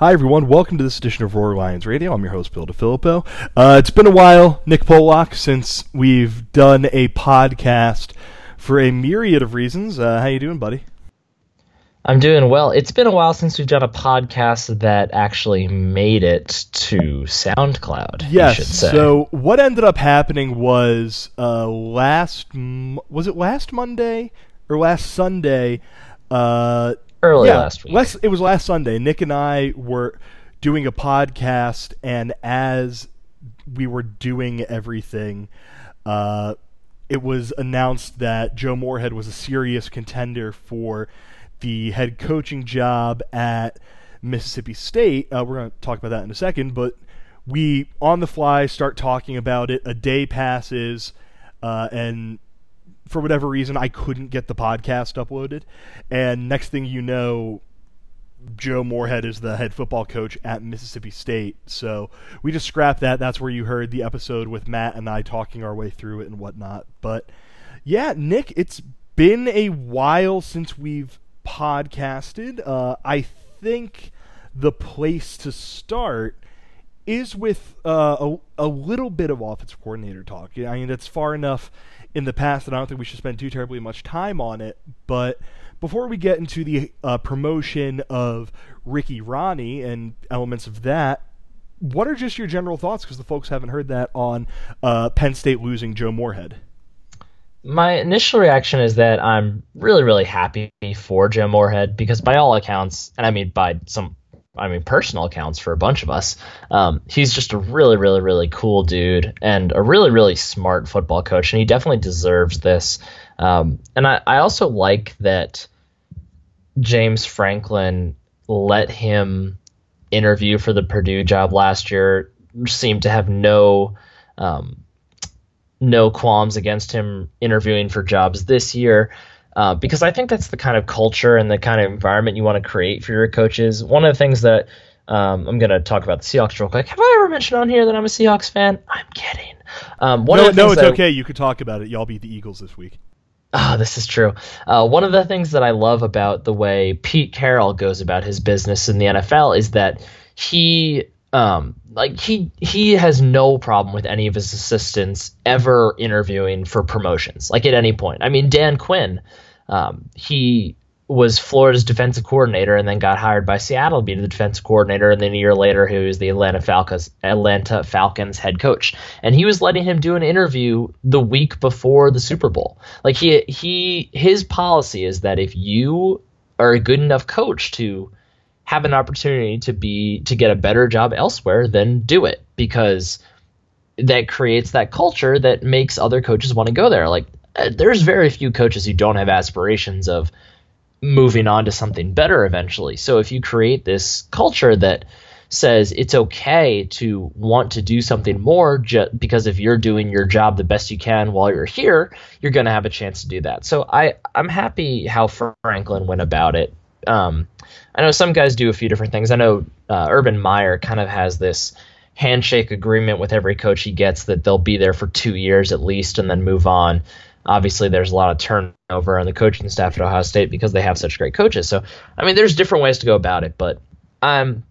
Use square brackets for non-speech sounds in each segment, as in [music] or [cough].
Hi, everyone. Welcome to this edition of Roar Lions Radio. I'm your host, Bill DeFilippo. Uh, it's been a while, Nick Pollock, since we've done a podcast for a myriad of reasons. Uh, how you doing, buddy? I'm doing well. It's been a while since we've done a podcast that actually made it to SoundCloud. Yes. So what ended up happening was uh, last was it last Monday or last Sunday? Uh, early yeah, last week. Last, it was last Sunday. Nick and I were doing a podcast, and as we were doing everything, uh, it was announced that Joe Moorhead was a serious contender for the head coaching job at Mississippi State. Uh, we're going to talk about that in a second, but we on the fly start talking about it. A day passes, uh, and for whatever reason, I couldn't get the podcast uploaded. And next thing you know, Joe Moorhead is the head football coach at Mississippi State. So we just scrapped that. That's where you heard the episode with Matt and I talking our way through it and whatnot. But yeah, Nick, it's been a while since we've podcasted. Uh, I think the place to start is with uh, a, a little bit of offensive coordinator talk. I mean, that's far enough in the past, and I don't think we should spend too terribly much time on it. But before we get into the uh, promotion of Ricky Rahne and elements of that, what are just your general thoughts? Because the folks haven't heard that on uh, Penn State losing Joe Moorhead. My initial reaction is that I'm really, really happy for Joe Moorhead because, by all accounts, and I mean by some I mean, personal accounts for a bunch of us. Um, he's just a really, really, really cool dude and a really, really smart football coach, and he definitely deserves this. Um, and I, I also like that James Franklin let him interview for the Purdue job last year. Seemed to have no um, no qualms against him interviewing for jobs this year. Uh, because I think that's the kind of culture and the kind of environment you want to create for your coaches. One of the things that um, I'm going to talk about the Seahawks real quick. Have I ever mentioned on here that I'm a Seahawks fan? I'm kidding. Um, no, no, it's okay. You could talk about it. Y'all beat the Eagles this week. Ah, oh, this is true. Uh, one of the things that I love about the way Pete Carroll goes about his business in the NFL is that he um like he he has no problem with any of his assistants ever interviewing for promotions like at any point. I mean dan quinn um, he was florida's defensive coordinator and then got hired by seattle to be the defensive coordinator and then a year later he was the atlanta falcons atlanta falcons head coach. And he was letting him do an interview the week before the super bowl. Like he he his policy is that if you are a good enough coach to have an opportunity to be to get a better job elsewhere, then do it because that creates that culture that makes other coaches want to go there. Like uh, there's very few coaches who don't have aspirations of moving on to something better eventually. So if you create this culture that says it's okay to want to do something more just because if you're doing your job the best you can while you're here, you're going to have a chance to do that. So I I'm happy how Franklin went about it. Um, I know some guys do a few different things. I know uh, Urban Meyer kind of has this handshake agreement with every coach he gets that they'll be there for two years at least and then move on. Obviously, there's a lot of turnover on the coaching staff at Ohio State because they have such great coaches. So, I mean, there's different ways to go about it, but I'm,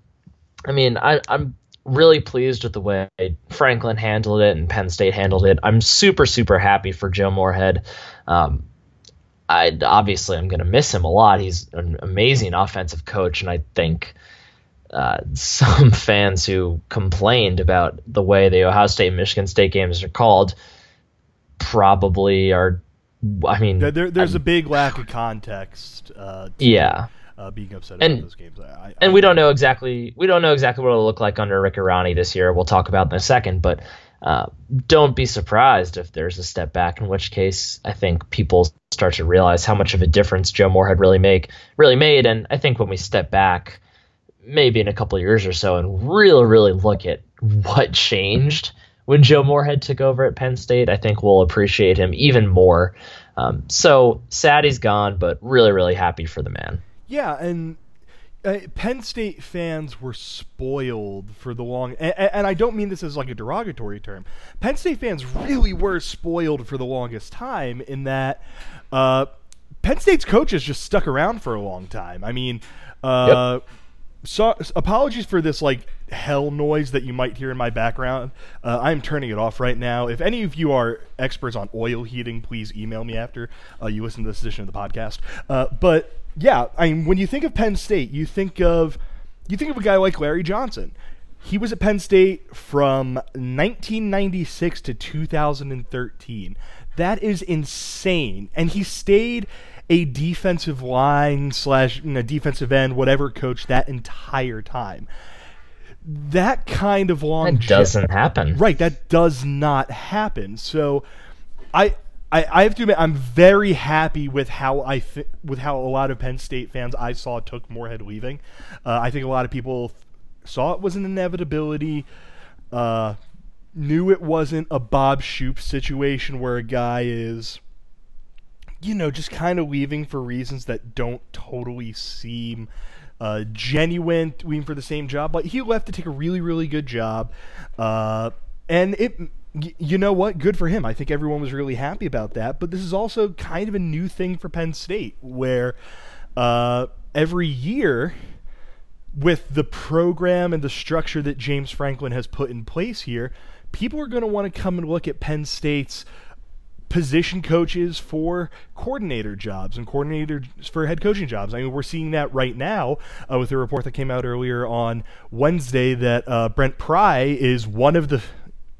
I mean, I, I'm really pleased with the way Franklin handled it and Penn State handled it. I'm super, super happy for Joe Moorhead. Um, I obviously I'm going to miss him a lot. He's an amazing offensive coach, and I think uh, [laughs] some fans who complained about the way the Ohio State Michigan State games are called probably are. I mean, there, there's I'm, a big lack of context. Uh, to, yeah. Uh, being upset and, about those games, I, I, and we don't know exactly we don't know exactly what it'll look like under Rick Rahne this year. We'll talk about in a second, but uh, don't be surprised if there's a step back. In which case, I think people start to realize how much of a difference Joe Moorhead really make really made. And I think when we step back, maybe in a couple years or so, and really, really look at what changed when Joe Moorhead took over at Penn State, I think we'll appreciate him even more. Um, so sad he's gone, but really, really happy for the man. Yeah, and uh, Penn State fans were spoiled for the long, and, and, I don't mean this as like a derogatory term. Penn State fans really were spoiled for the longest time in that uh, Penn State's coaches just stuck around for a long time. I mean, uh, yep. so apologies for this like hell noise that you might hear in my background. Uh, I'm turning it off right now. If any of you are experts on oil heating, please email me after uh, you listen to this edition of the podcast. Uh, but yeah, I mean, when you think of Penn State, you think of you think of a guy like Larry Johnson. He was at Penn State from 1996 to 2013. That is insane, and he stayed a defensive line slash you know, defensive end, whatever coach that entire time. That kind of long that doesn't happen. Right, that does not happen. So, I, I, I have to admit, I'm very happy with how I th- with how a lot of Penn State fans I saw took Moorhead leaving. Uh, I think a lot of people saw it was an inevitability. Uh, knew it wasn't a Bob Shoop situation where a guy is you know, just kind of leaving for reasons that don't totally seem uh, genuine, leaving for the same job. But he left to take a really, really good job, uh, and it. You know what? Good for him. I think everyone was really happy about that. But this is also kind of a new thing for Penn State, where uh, every year, with the program and the structure that James Franklin has put in place here, people are going to want to come and look at Penn State's position coaches for coordinator jobs and coordinators for head coaching jobs. I mean, we're seeing that right now uh, with a report that came out earlier on Wednesday that uh, Brent Pry is one of the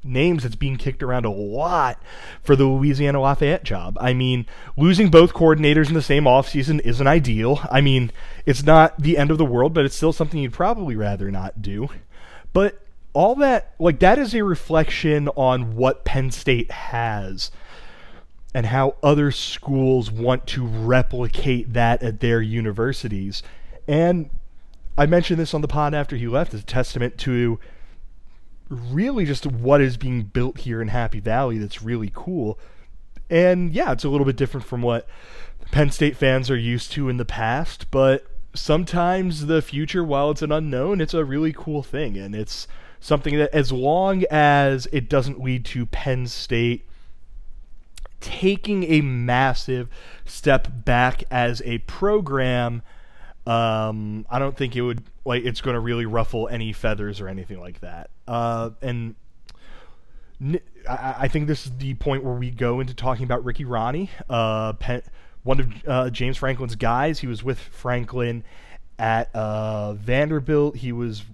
names that's being kicked around a lot for the Louisiana Lafayette job. I mean, losing both coordinators in the same offseason isn't ideal. I mean, it's not the end of the world, but it's still something you'd probably rather not do. But all that, like, that is a reflection on what Penn State has and how other schools want to replicate that at their universities. And I mentioned this on the pod after he left as a testament to really just what is being built here in Happy Valley that's really cool. And yeah, it's a little bit different from what Penn State fans are used to in the past, but sometimes the future, while it's an unknown, it's a really cool thing. And it's something that, as long as it doesn't lead to Penn State taking a massive step back as a program. Um, I don't think it would like it's going to really ruffle any feathers or anything like that. Uh, and I, I, think this is the point where we go into talking about Ricky Rahne, uh, one of uh, James Franklin's guys. He was with Franklin at uh, Vanderbilt. He was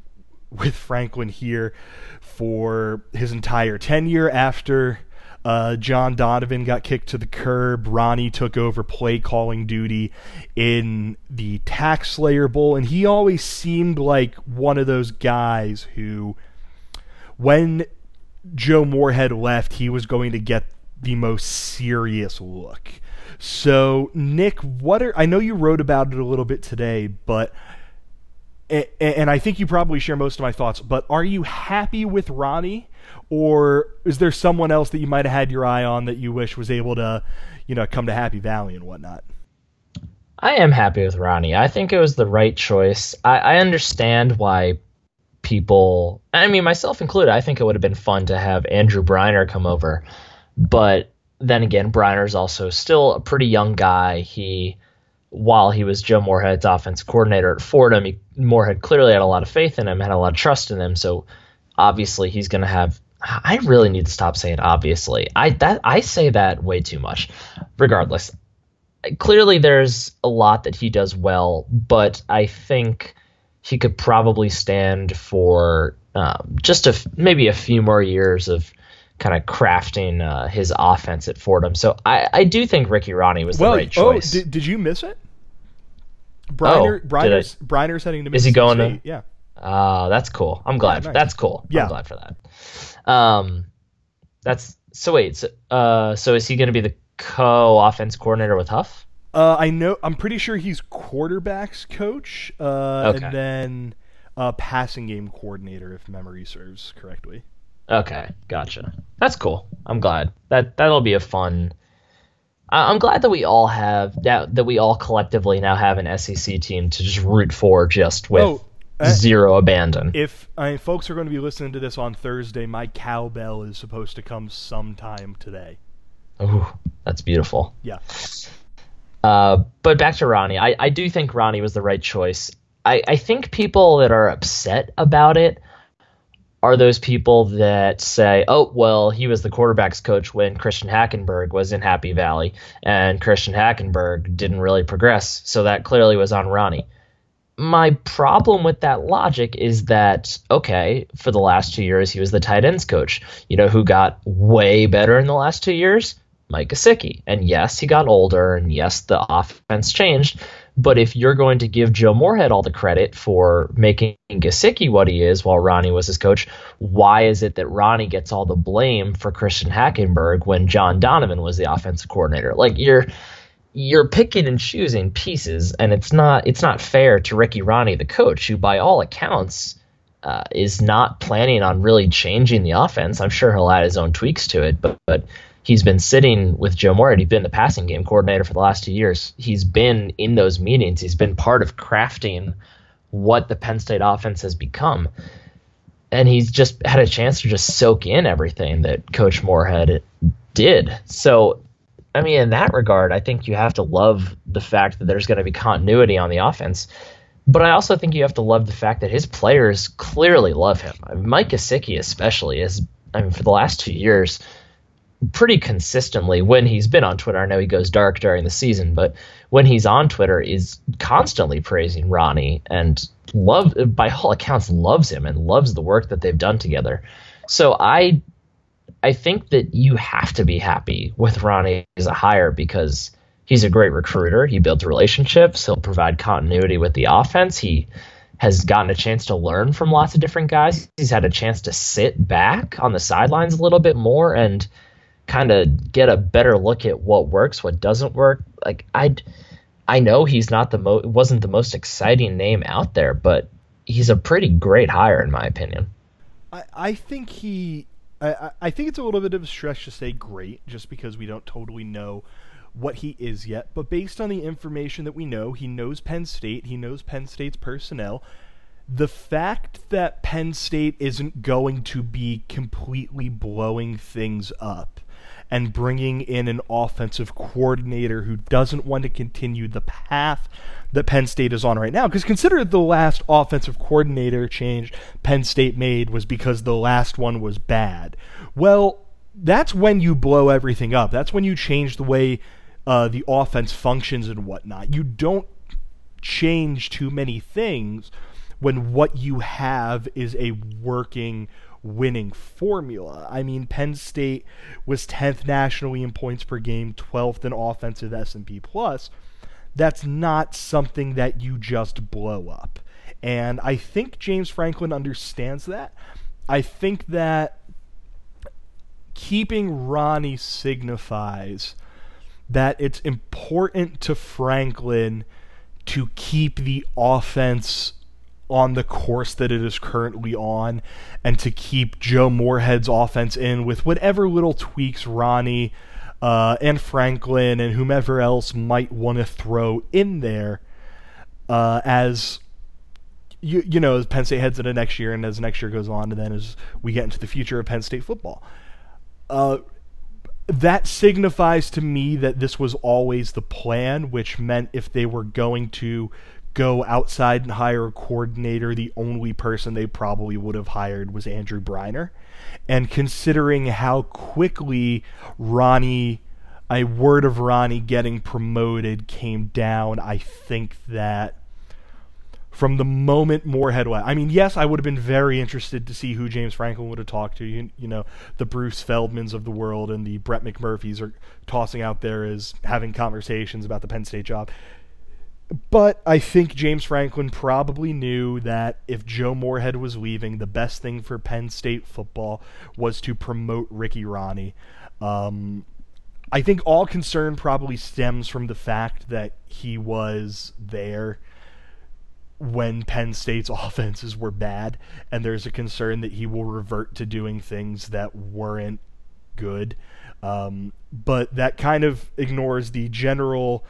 with Franklin here for his entire tenure after uh, John Donovan got kicked to the curb. Rahne took over play calling duty in the TaxSlayer Bowl, and he always seemed like one of those guys who, when Joe Moorhead left, he was going to get the most serious look. So, Nick, what are I know you wrote about it a little bit today, but and I think you probably share most of my thoughts, but are you happy with Rahne? Or is there someone else that you might have had your eye on that you wish was able to, you know, come to Happy Valley and whatnot? I am happy with Rahne. I think it was the right choice. I, I understand why people, I mean, myself included, I think it would have been fun to have Andrew Breiner come over. But then again, Breiner's also still a pretty young guy. He, while he was Joe Moorhead's offense coordinator at Fordham, he, Moorhead clearly had a lot of faith in him, had a lot of trust in him. So obviously he's going to have I really need to stop saying obviously. I that I say that way too much. Regardless, clearly there's a lot that he does well, but I think he could probably stand for um, just a maybe a few more years of kind of crafting uh, his offense at Fordham. So I, I do think Ricky Rahne was well, the right oh, choice. Oh, did, did you miss it? Breiner, oh, Breiner's, Breiner's heading to Is he going to? Yeah. Uh, that's cool. I'm glad. Yeah, nice. That's cool. Yeah. I'm glad for that. Um, that's so. Wait. So, uh, so is he going to be the co-offense coordinator with Huff? Uh, I know. I'm pretty sure he's quarterbacks coach, uh, okay. and then uh, passing game coordinator, if memory serves correctly. Okay, gotcha. That's cool. I'm glad that that'll be a fun. I'm glad that we all have that that we all collectively now have an SEC team to just root for, just with oh, zero abandon. If I mean, folks are going to be listening to this on Thursday, my cowbell is supposed to come sometime today. Oh, that's beautiful. Yeah. Uh, but back to Rahne. I, I do think Rahne was the right choice. I, I think people that are upset about it are those people that say, oh, well, he was the quarterback's coach when Christian Hackenberg was in Happy Valley, and Christian Hackenberg didn't really progress, so that clearly was on Rahne. My problem with that logic is that, okay, for the last two years, he was the tight ends coach. You know who got way better in the last two years? Mike Gesicki. And yes, he got older, and yes, the offense changed, but if you're going to give Joe Moorhead all the credit for making Gesicki what he is while Rahne was his coach, why is it that Rahne gets all the blame for Christian Hackenberg when John Donovan was the offensive coordinator? Like you're you're picking and choosing pieces, and it's not it's not fair to Ricky Rahne, the coach, who by all accounts uh, is not planning on really changing the offense. I'm sure he'll add his own tweaks to it, but but he's been sitting with Joe Moore and he's been the passing game coordinator for the last two years. He's been in those meetings. He's been part of crafting what the Penn State offense has become. And he's just had a chance to just soak in everything that Coach Moorhead did. So, I mean, in that regard, I think you have to love the fact that there's going to be continuity on the offense. But I also think you have to love the fact that his players clearly love him. Mike Gesicki, especially, is, I mean, for the last two years – pretty consistently when he's been on Twitter. I know he goes dark during the season, but when he's on Twitter, is constantly praising Rahne and love by all accounts loves him and loves the work that they've done together. So I I think that you have to be happy with Rahne as a hire because he's a great recruiter. He builds relationships. He'll provide continuity with the offense. He has gotten a chance to learn from lots of different guys. He's had a chance to sit back on the sidelines a little bit more and kind of get a better look at what works, what doesn't work. Like I, I know he's not the mo wasn't the most exciting name out there, but he's a pretty great hire in my opinion. I, I think he, I, I think it's a little bit of a stretch to say great, just because we don't totally know what he is yet. But based on the information that we know, he knows Penn State, he knows Penn State's personnel. The fact that Penn State isn't going to be completely blowing things up and bringing in an offensive coordinator who doesn't want to continue the path that Penn State is on right now. Because consider the last offensive coordinator change Penn State made was because the last one was bad. Well, that's when you blow everything up. That's when you change the way uh, the offense functions and whatnot. You don't change too many things when what you have is a working winning formula. I mean, Penn State was 10th nationally in points per game, 12th in offensive S&P plus. That's not something that you just blow up. And I think James Franklin understands that. I think that keeping Rahne signifies that it's important to Franklin to keep the offense on the course that it is currently on and to keep Joe Moorhead's offense in with whatever little tweaks Rahne uh, and Franklin and whomever else might want to throw in there uh, as you you know as Penn State heads into next year and as next year goes on and then as we get into the future of Penn State football. Uh, that signifies to me that this was always the plan, which meant if they were going to go outside and hire a coordinator, the only person they probably would have hired was Andrew Breiner. And considering how quickly Rahne, a word of Rahne getting promoted came down, I think that from the moment Moorhead went, I mean, yes, I would have been very interested to see who James Franklin would have talked to. You, you know, the Bruce Feldmans of the world and the Brett McMurphys are tossing out there as having conversations about the Penn State job. But I think James Franklin probably knew that if Joe Moorhead was leaving, the best thing for Penn State football was to promote Ricky Rahne. Um, I think all concern probably stems from the fact that he was there when Penn State's [laughs] offenses were bad, and there's a concern that he will revert to doing things that weren't good. Um, but that kind of ignores the general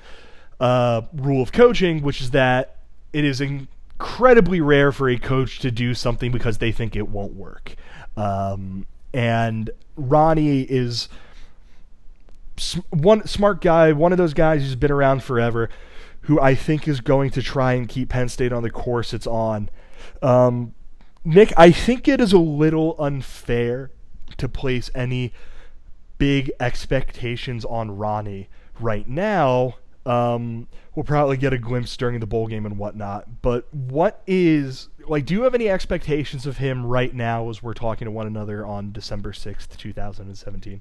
uh, rule of coaching, which is that it is incredibly rare for a coach to do something because they think it won't work. Um, and Rahne is one smart guy, one of those guys who's been around forever, who I think is going to try and keep Penn State on the course it's on. Um, Nick, I think it is a little unfair to place any big expectations on Rahne right now. Um, we'll probably get a glimpse during the bowl game and whatnot. But what is like? Do you have any expectations of him right now as we're talking to one another on December sixth, two thousand and seventeen?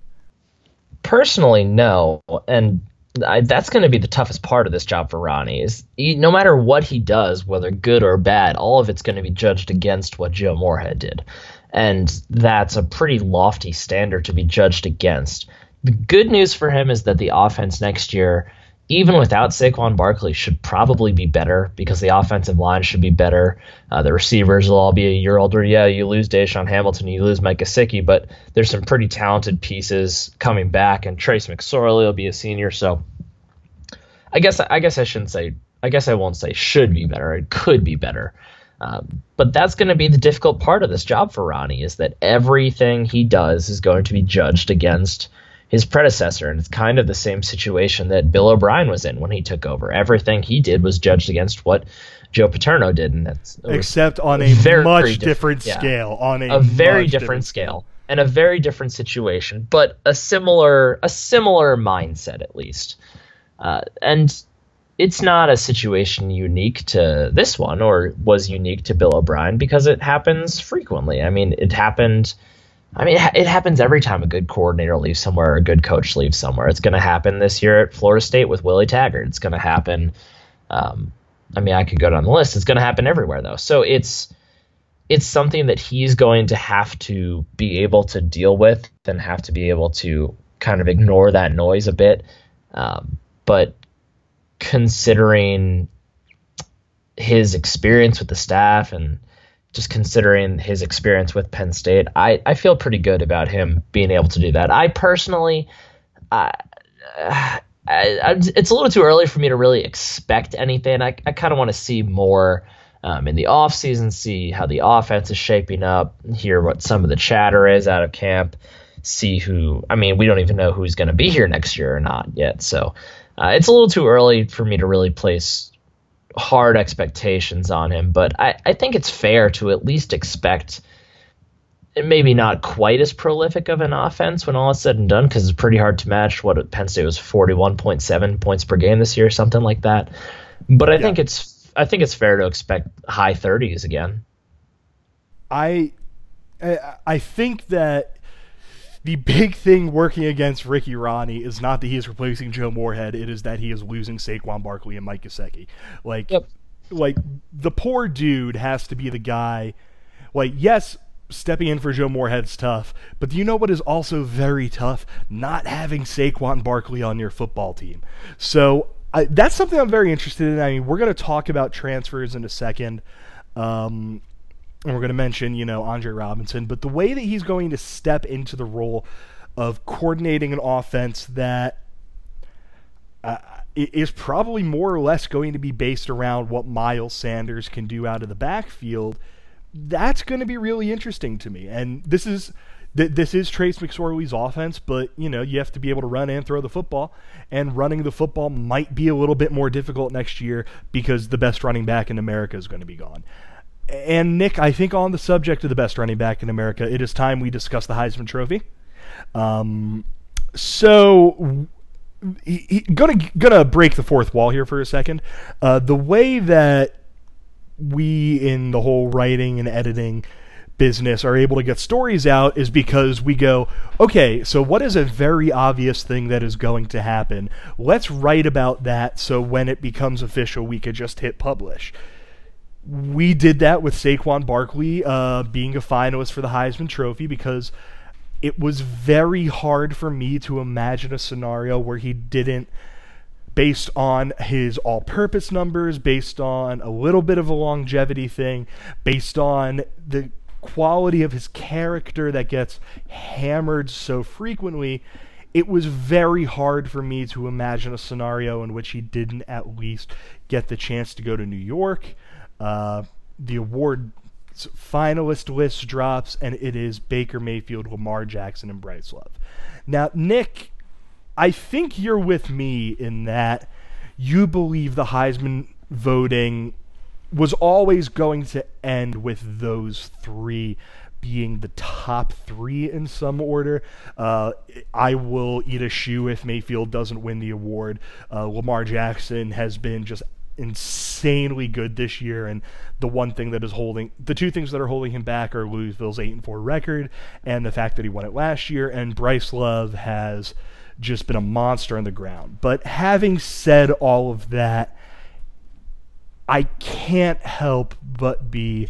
Personally, no, and I, that's going to be the toughest part of this job for Rahne. Is he, no matter what he does, whether good or bad, all of it's going to be judged against what Joe Moorhead did, and that's a pretty lofty standard to be judged against. The good news for him is that the offense next year even without Saquon Barkley, should probably be better because the offensive line should be better. Uh, the receivers will all be a year older. Yeah, you lose DaeSean Hamilton, you lose Mike Gesicki, but there's some pretty talented pieces coming back, and Trace McSorley will be a senior. So I guess I guess I shouldn't say. I guess I won't say should be better. It could be better. Um, but that's going to be the difficult part of this job for Rahne is that everything he does is going to be judged against his predecessor. And it's kind of the same situation that Bill O'Brien was in when he took over. Everything he did was judged against what Joe Paterno did, and that's except on a very, much different, different scale. On a, a very different, different scale and a very different situation, but a similar a similar mindset at least. Uh, and it's not a situation unique to this one or was unique to Bill O'Brien because it happens frequently. I mean, it happened I mean, it happens every time a good coordinator leaves somewhere or a good coach leaves somewhere. It's going to happen this year at Florida State with Willie Taggart. It's going to happen. Um, I mean, I could go down the list. It's going to happen everywhere, though. So it's it's something that he's going to have to be able to deal with and have to be able to kind of ignore that noise a bit. Um, but considering his experience with the staff and just considering his experience with Penn State, I, I feel pretty good about him being able to do that. I personally, I, I, it's a little too early for me to really expect anything. I, I kind of want to see more um, in the offseason, see how the offense is shaping up, hear what some of the chatter is out of camp, see who, I mean, we don't even know who's going to be here next year or not yet. So uh, it's a little too early for me to really place hard expectations on him, but I, I think it's fair to at least expect maybe not quite as prolific of an offense when all is said and done because it's pretty hard to match what Penn State was 41.7 points per game this year, something like that. But I yeah. think it's I think it's fair to expect high 30s again. I I think that the big thing working against Ricky Rahne is not that he is replacing Joe Moorhead; it is that he is losing Saquon Barkley and Mike Gesicki. Like, yep. like the poor dude has to be the guy. Like, yes, stepping in for Joe Moorhead's tough, but do you know what is also very tough? Not having Saquon Barkley on your football team. So I, that's something I'm very interested in. I mean, we're going to talk about transfers in a second. Um, and we're going to mention, you know, Andre Robinson, but the way that he's going to step into the role of coordinating an offense that uh, is probably more or less going to be based around what Miles Sanders can do out of the backfield. That's going to be really interesting to me. And this is this is Trace McSorley's offense, but you know you have to be able to run and throw the football, and running the football might be a little bit more difficult next year because the best running back in America is going to be gone. And Nick, I think on the subject of the best running back in America, it is time we discuss the Heisman Trophy. Um, so, he, he, gonna gonna break the fourth wall here for a second. Uh, the way that we in the whole writing and editing business are able to get stories out is because we go, okay, so what is a very obvious thing that is going to happen? Let's write about that so when it becomes official, we could just hit publish we did that with Saquon Barkley uh, being a finalist for the Heisman Trophy because it was very hard for me to imagine a scenario where he didn't, based on his all purpose numbers, based on a little bit of a longevity thing, based on the quality of his character that gets hammered so frequently. It was very hard for me to imagine a scenario in which he didn't at least get the chance to go to New York, uh, the award finalist list drops, and it is Baker Mayfield, Lamar Jackson, and Bryce Love. Now, Nick, I think you're with me in that you believe the Heisman voting was always going to end with those three being the top three in some order. Uh, I will eat a shoe if Mayfield doesn't win the award. Uh, Lamar Jackson has been just insanely good this year, and the one thing that is holding the two things that are holding him back are Louisville's eight and four record and the fact that he won it last year. And Bryce Love has just been a monster on the ground. But having said all of that, I can't help but be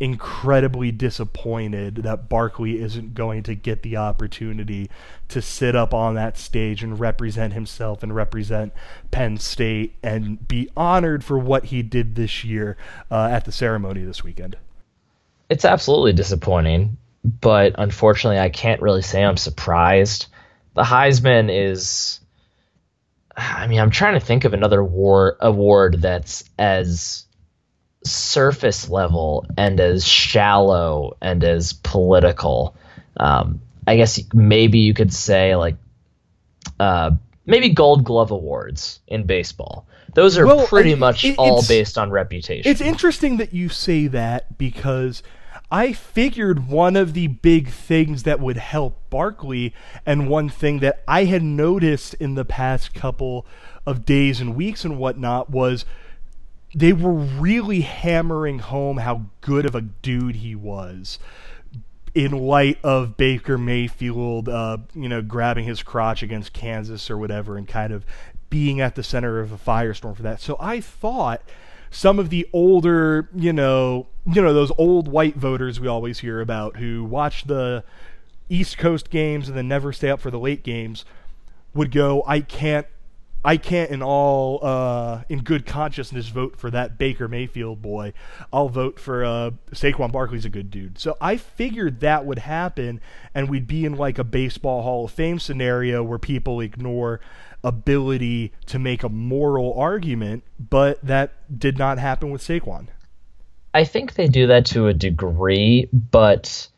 incredibly disappointed that Barkley isn't going to get the opportunity to sit up on that stage and represent himself and represent Penn State and be honored for what he did this year uh, at the ceremony this weekend. It's absolutely disappointing, but unfortunately, I can't really say I'm surprised. The Heisman is. I mean, I'm trying to think of another war, award that's as surface level and as shallow and as political. Um, I guess maybe you could say like uh, maybe Gold Glove awards in baseball. Those are well, pretty much it, all based on reputation. It's interesting that you say that because I figured one of the big things that would help Barkley and one thing that I had noticed in the past couple of days and weeks and whatnot was they were really hammering home how good of a dude he was in light of Baker Mayfield, uh, you know, grabbing his crotch against Kansas or whatever, and kind of being at the center of a firestorm for that. So I thought some of the older, you know, you know, those old white voters we always hear about who watch the East Coast games and then never stay up for the late games would go, I can't I can't in all uh, in good consciousness vote for that Baker Mayfield boy. I'll vote for uh, Saquon Barkley's a good dude. So I figured that would happen, and we'd be in like a baseball Hall of Fame scenario where people ignore ability to make a moral argument, but that did not happen with Saquon. I think they do that to a degree, but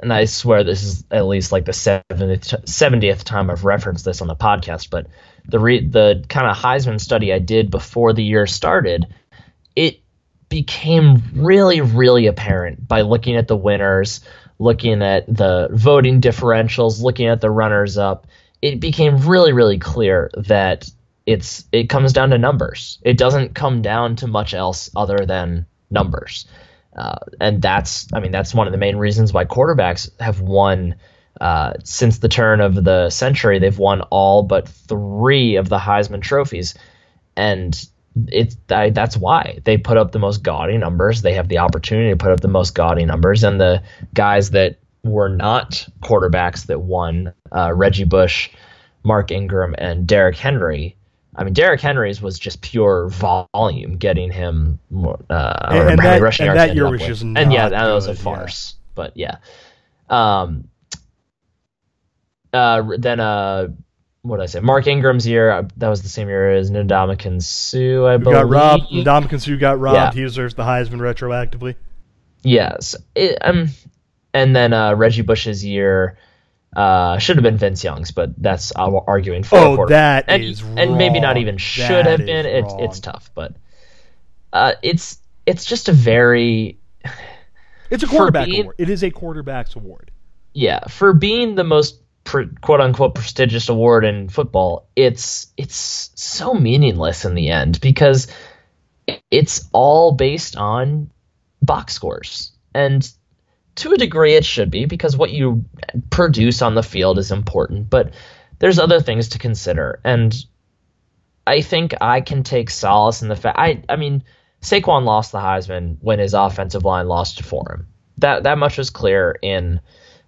and I swear this is at least like the 70th, 70th time I've referenced this on the podcast, but the re- the kind of Heisman study I did before the year started, it became really really apparent by looking at the winners, looking at the voting differentials, looking at the runners up. It became really really clear that it's it comes down to numbers. It doesn't come down to much else other than numbers. Uh, and that's, I mean, that's one of the main reasons why quarterbacks have won uh, since the turn of the century. They've won all but three of the Heisman trophies, and it's that's why they put up the most gaudy numbers. They have the opportunity to put up the most gaudy numbers, and the guys that were not quarterbacks that won, uh, Reggie Bush, Mark Ingram, and Derrick Henry I mean, Derrick Henry's was just pure volume, getting him uh, and, and that, rushing and that year was just and yeah, that was a farce. Yeah. But yeah, um, uh, then uh, what did I say? Mark Ingram's year. Uh, that was the same year as Ndamukong Suh. I believe. Got robbed. Ndamukong Suh got robbed. Yeah. He deserves the Heisman retroactively. Yes. It, um, and then uh, Reggie Bush's year. Uh, should have been Vince Young's, but that's uh, arguing for. Oh, that and, is and maybe not even should have been. It's it's tough, but uh, it's it's just a very. It's a quarterback being, award. It is a quarterback's award. Yeah, for being the most quote unquote prestigious award in football, it's it's so meaningless in the end because it's all based on box scores and to a degree it should be because what you produce on the field is important, but there's other things to consider. And I think I can take solace in the fact I I mean Saquon lost the Heisman when his offensive line lost for him. That that much was clear in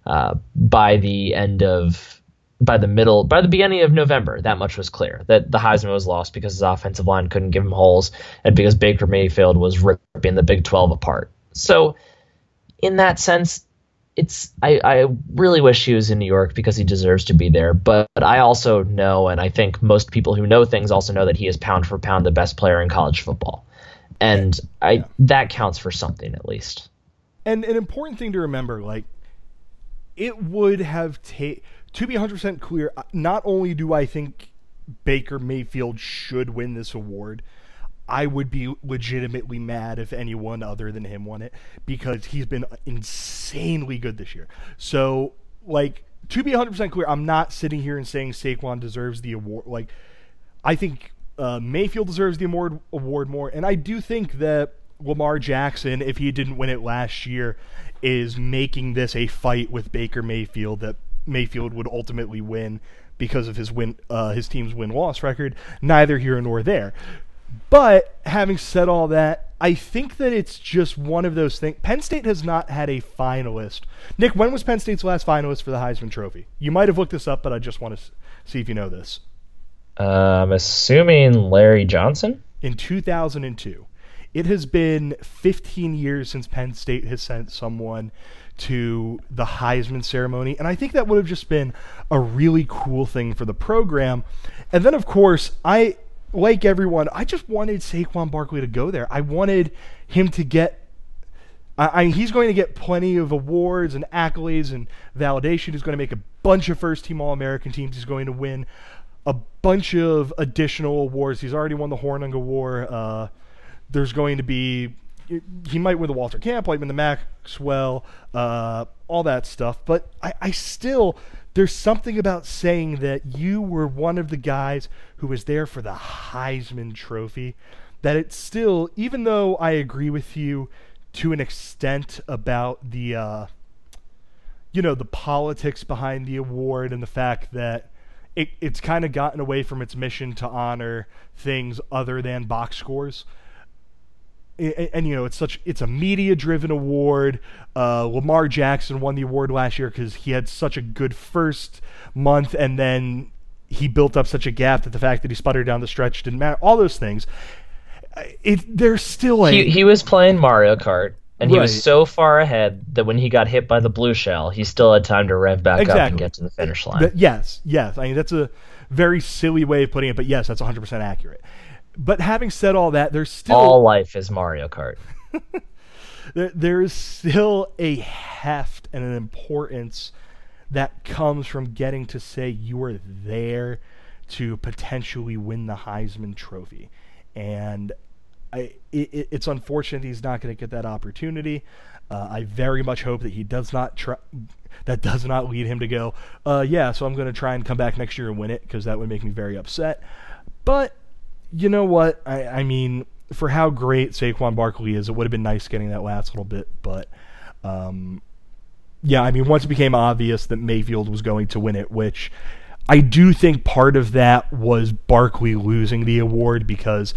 uh, by the end of by the middle by the beginning of November. That much was clear that the Heisman was lost because his offensive line couldn't give him holes and because Baker Mayfield was ripping the Big 12 apart. So in that sense, it's I, I really wish he was in New York because he deserves to be there. But, but I also know, and I think most people who know things also know that he is pound for pound the best player in college football, and I yeah. that counts for something at least. And an important thing to remember, like it would have taken to be 100% clear. Not only do I think Baker Mayfield should win this award. I would be legitimately mad if anyone other than him won it because he's been insanely good this year. So, like, to be 100% clear, I'm not sitting here and saying Saquon deserves the award. Like, I think uh, Mayfield deserves the award, award more. And I do think that Lamar Jackson, if he didn't win it last year, is making this a fight with Baker Mayfield that Mayfield would ultimately win because of his win, uh, his team's win loss record. Neither here nor there. But having said all that, I think that it's just one of those things. Penn State has not had a finalist. Nick, when was Penn State's last finalist for the Heisman Trophy? You might have looked this up, but I just want to see if you know this. Uh, I'm assuming Larry Johnson? In 2002. It has been 15 years since Penn State has sent someone to the Heisman ceremony, and I think that would have just been a really cool thing for the program. And then, of course, I like everyone, I just wanted Saquon Barkley to go there. I wanted him to get. I, I he's going to get plenty of awards and accolades and validation. He's going to make a bunch of first team All American teams. He's going to win a bunch of additional awards. He's already won the Hornung Award. Uh, there's going to be he might win the Walter Camp, might win the Maxwell, uh, all that stuff. But I, I still there's something about saying that you were one of the guys who was there for the Heisman Trophy. That it's still, even though I agree with you to an extent about the, uh, you know, the politics behind the award and the fact that it, it's kind of gotten away from its mission to honor things other than box scores and, and, you know it's such it's a media driven award. Uh, Lamar Jackson won the award last year because he had such a good first month, and then he built up such a gap that the fact that he sputtered down the stretch didn't matter. All those things. It, there's still a he, he was playing Mario Kart. And he right. was so far ahead that when he got hit by the blue shell, he still had time to rev back exactly. up and get to the finish line. yes, yes. I mean, that's a very silly way of putting it, but yes, that's 100% accurate. But having said all that, there's still all life is Mario Kart. [laughs] there, there is still a heft and an importance that comes from getting to say you are there to potentially win the Heisman Trophy, and I, it, it's unfortunate he's not going to get that opportunity. Uh, I very much hope that he does not try. That does not lead him to go. Uh, yeah, so I'm going to try and come back next year and win it because that would make me very upset. But you know what? I, I mean, for how great Saquon Barkley is, it would have been nice getting that last little bit, but um, yeah, I mean, once it became obvious that Mayfield was going to win it, which I do think part of that was Barkley losing the award because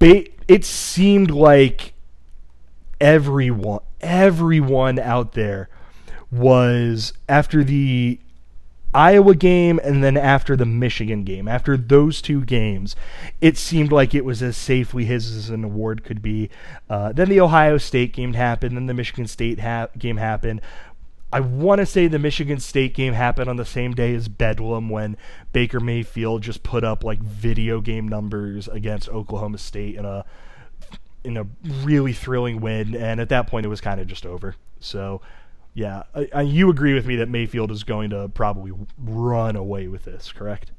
it seemed like everyone, everyone out there was after the Iowa game and then after the Michigan game, after those two games, it seemed like it was as safely his as an award could be. Uh, then the Ohio State game happened, then the Michigan State ha- game happened. I want to say the Michigan State game happened on the same day as Bedlam when Baker Mayfield just put up like video game numbers against Oklahoma State in a in a really thrilling win, and at that point it was kind of just over. So yeah, I, I, you agree with me that Mayfield is going to probably run away with this, correct?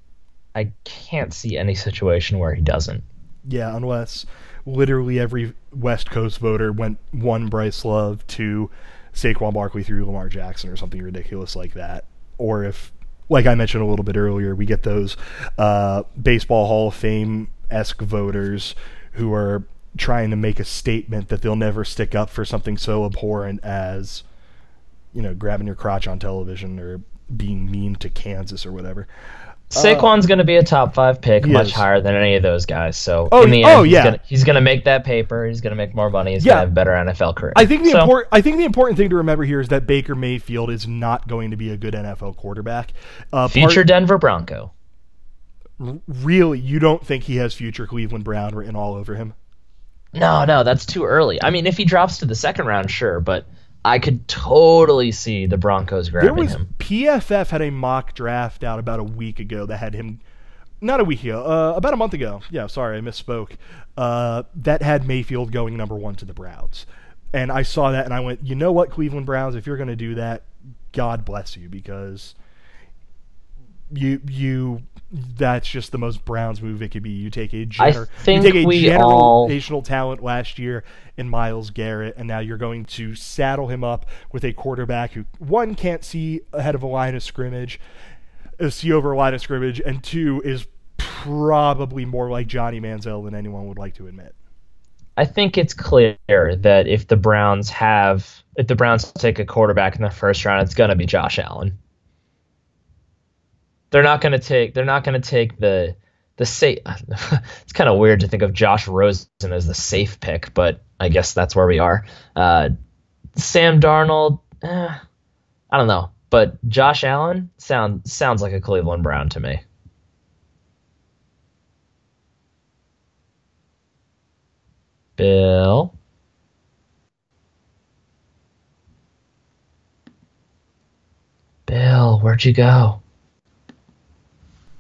I can't see any situation where he doesn't. Yeah, unless literally every West Coast voter went one Bryce Love to Saquon Barkley through Lamar Jackson or something ridiculous like that, or if, like I mentioned a little bit earlier, we get those uh, baseball Hall of Fame esque voters who are trying to make a statement that they'll never stick up for something so abhorrent as you know, grabbing your crotch on television or being mean to Kansas or whatever. Saquon's uh, going to be a top five pick, much is. higher than any of those guys. So oh, in the end, oh, he's yeah. Gonna, he's going to make that paper. He's going to make more money. He's yeah. going to have a better NFL career. I think the so, important I think the important thing to remember here is that Baker Mayfield is not going to be a good NFL quarterback. Uh, future part, Denver Bronco. Really, you don't think he has future Cleveland Brown written all over him? No, no, that's too early. I mean, if he drops to the second round, sure, but I could totally see the Broncos grabbing there was, him. PFF had a mock draft out about a week ago that had him, not a week ago, uh, about a month ago. Yeah, sorry, I misspoke. Uh, that had Mayfield going number one to the Browns. And I saw that and I went, you know what, Cleveland Browns, if you're going to do that, God bless you because you you that's just the most Browns move it could be. You take a gener- you take a we all- talent last year in Myles Garrett, and now you're going to saddle him up with a quarterback who one can't see ahead of a line of scrimmage, uh, see over a line of scrimmage, and two is probably more like Johnny Manziel than anyone would like to admit. I think it's clear that if the Browns have, if the Browns take a quarterback in the first round, it's going to be Josh Allen. They're not going to take. They're not going to take the the safe. [laughs] it's kind of weird to think of Josh Rosen as the safe pick, but I guess that's where we are. Uh, Sam Darnold, eh, I don't know, but Josh Allen sound sounds like a Cleveland Brown to me. Bill. Bill, where'd you go?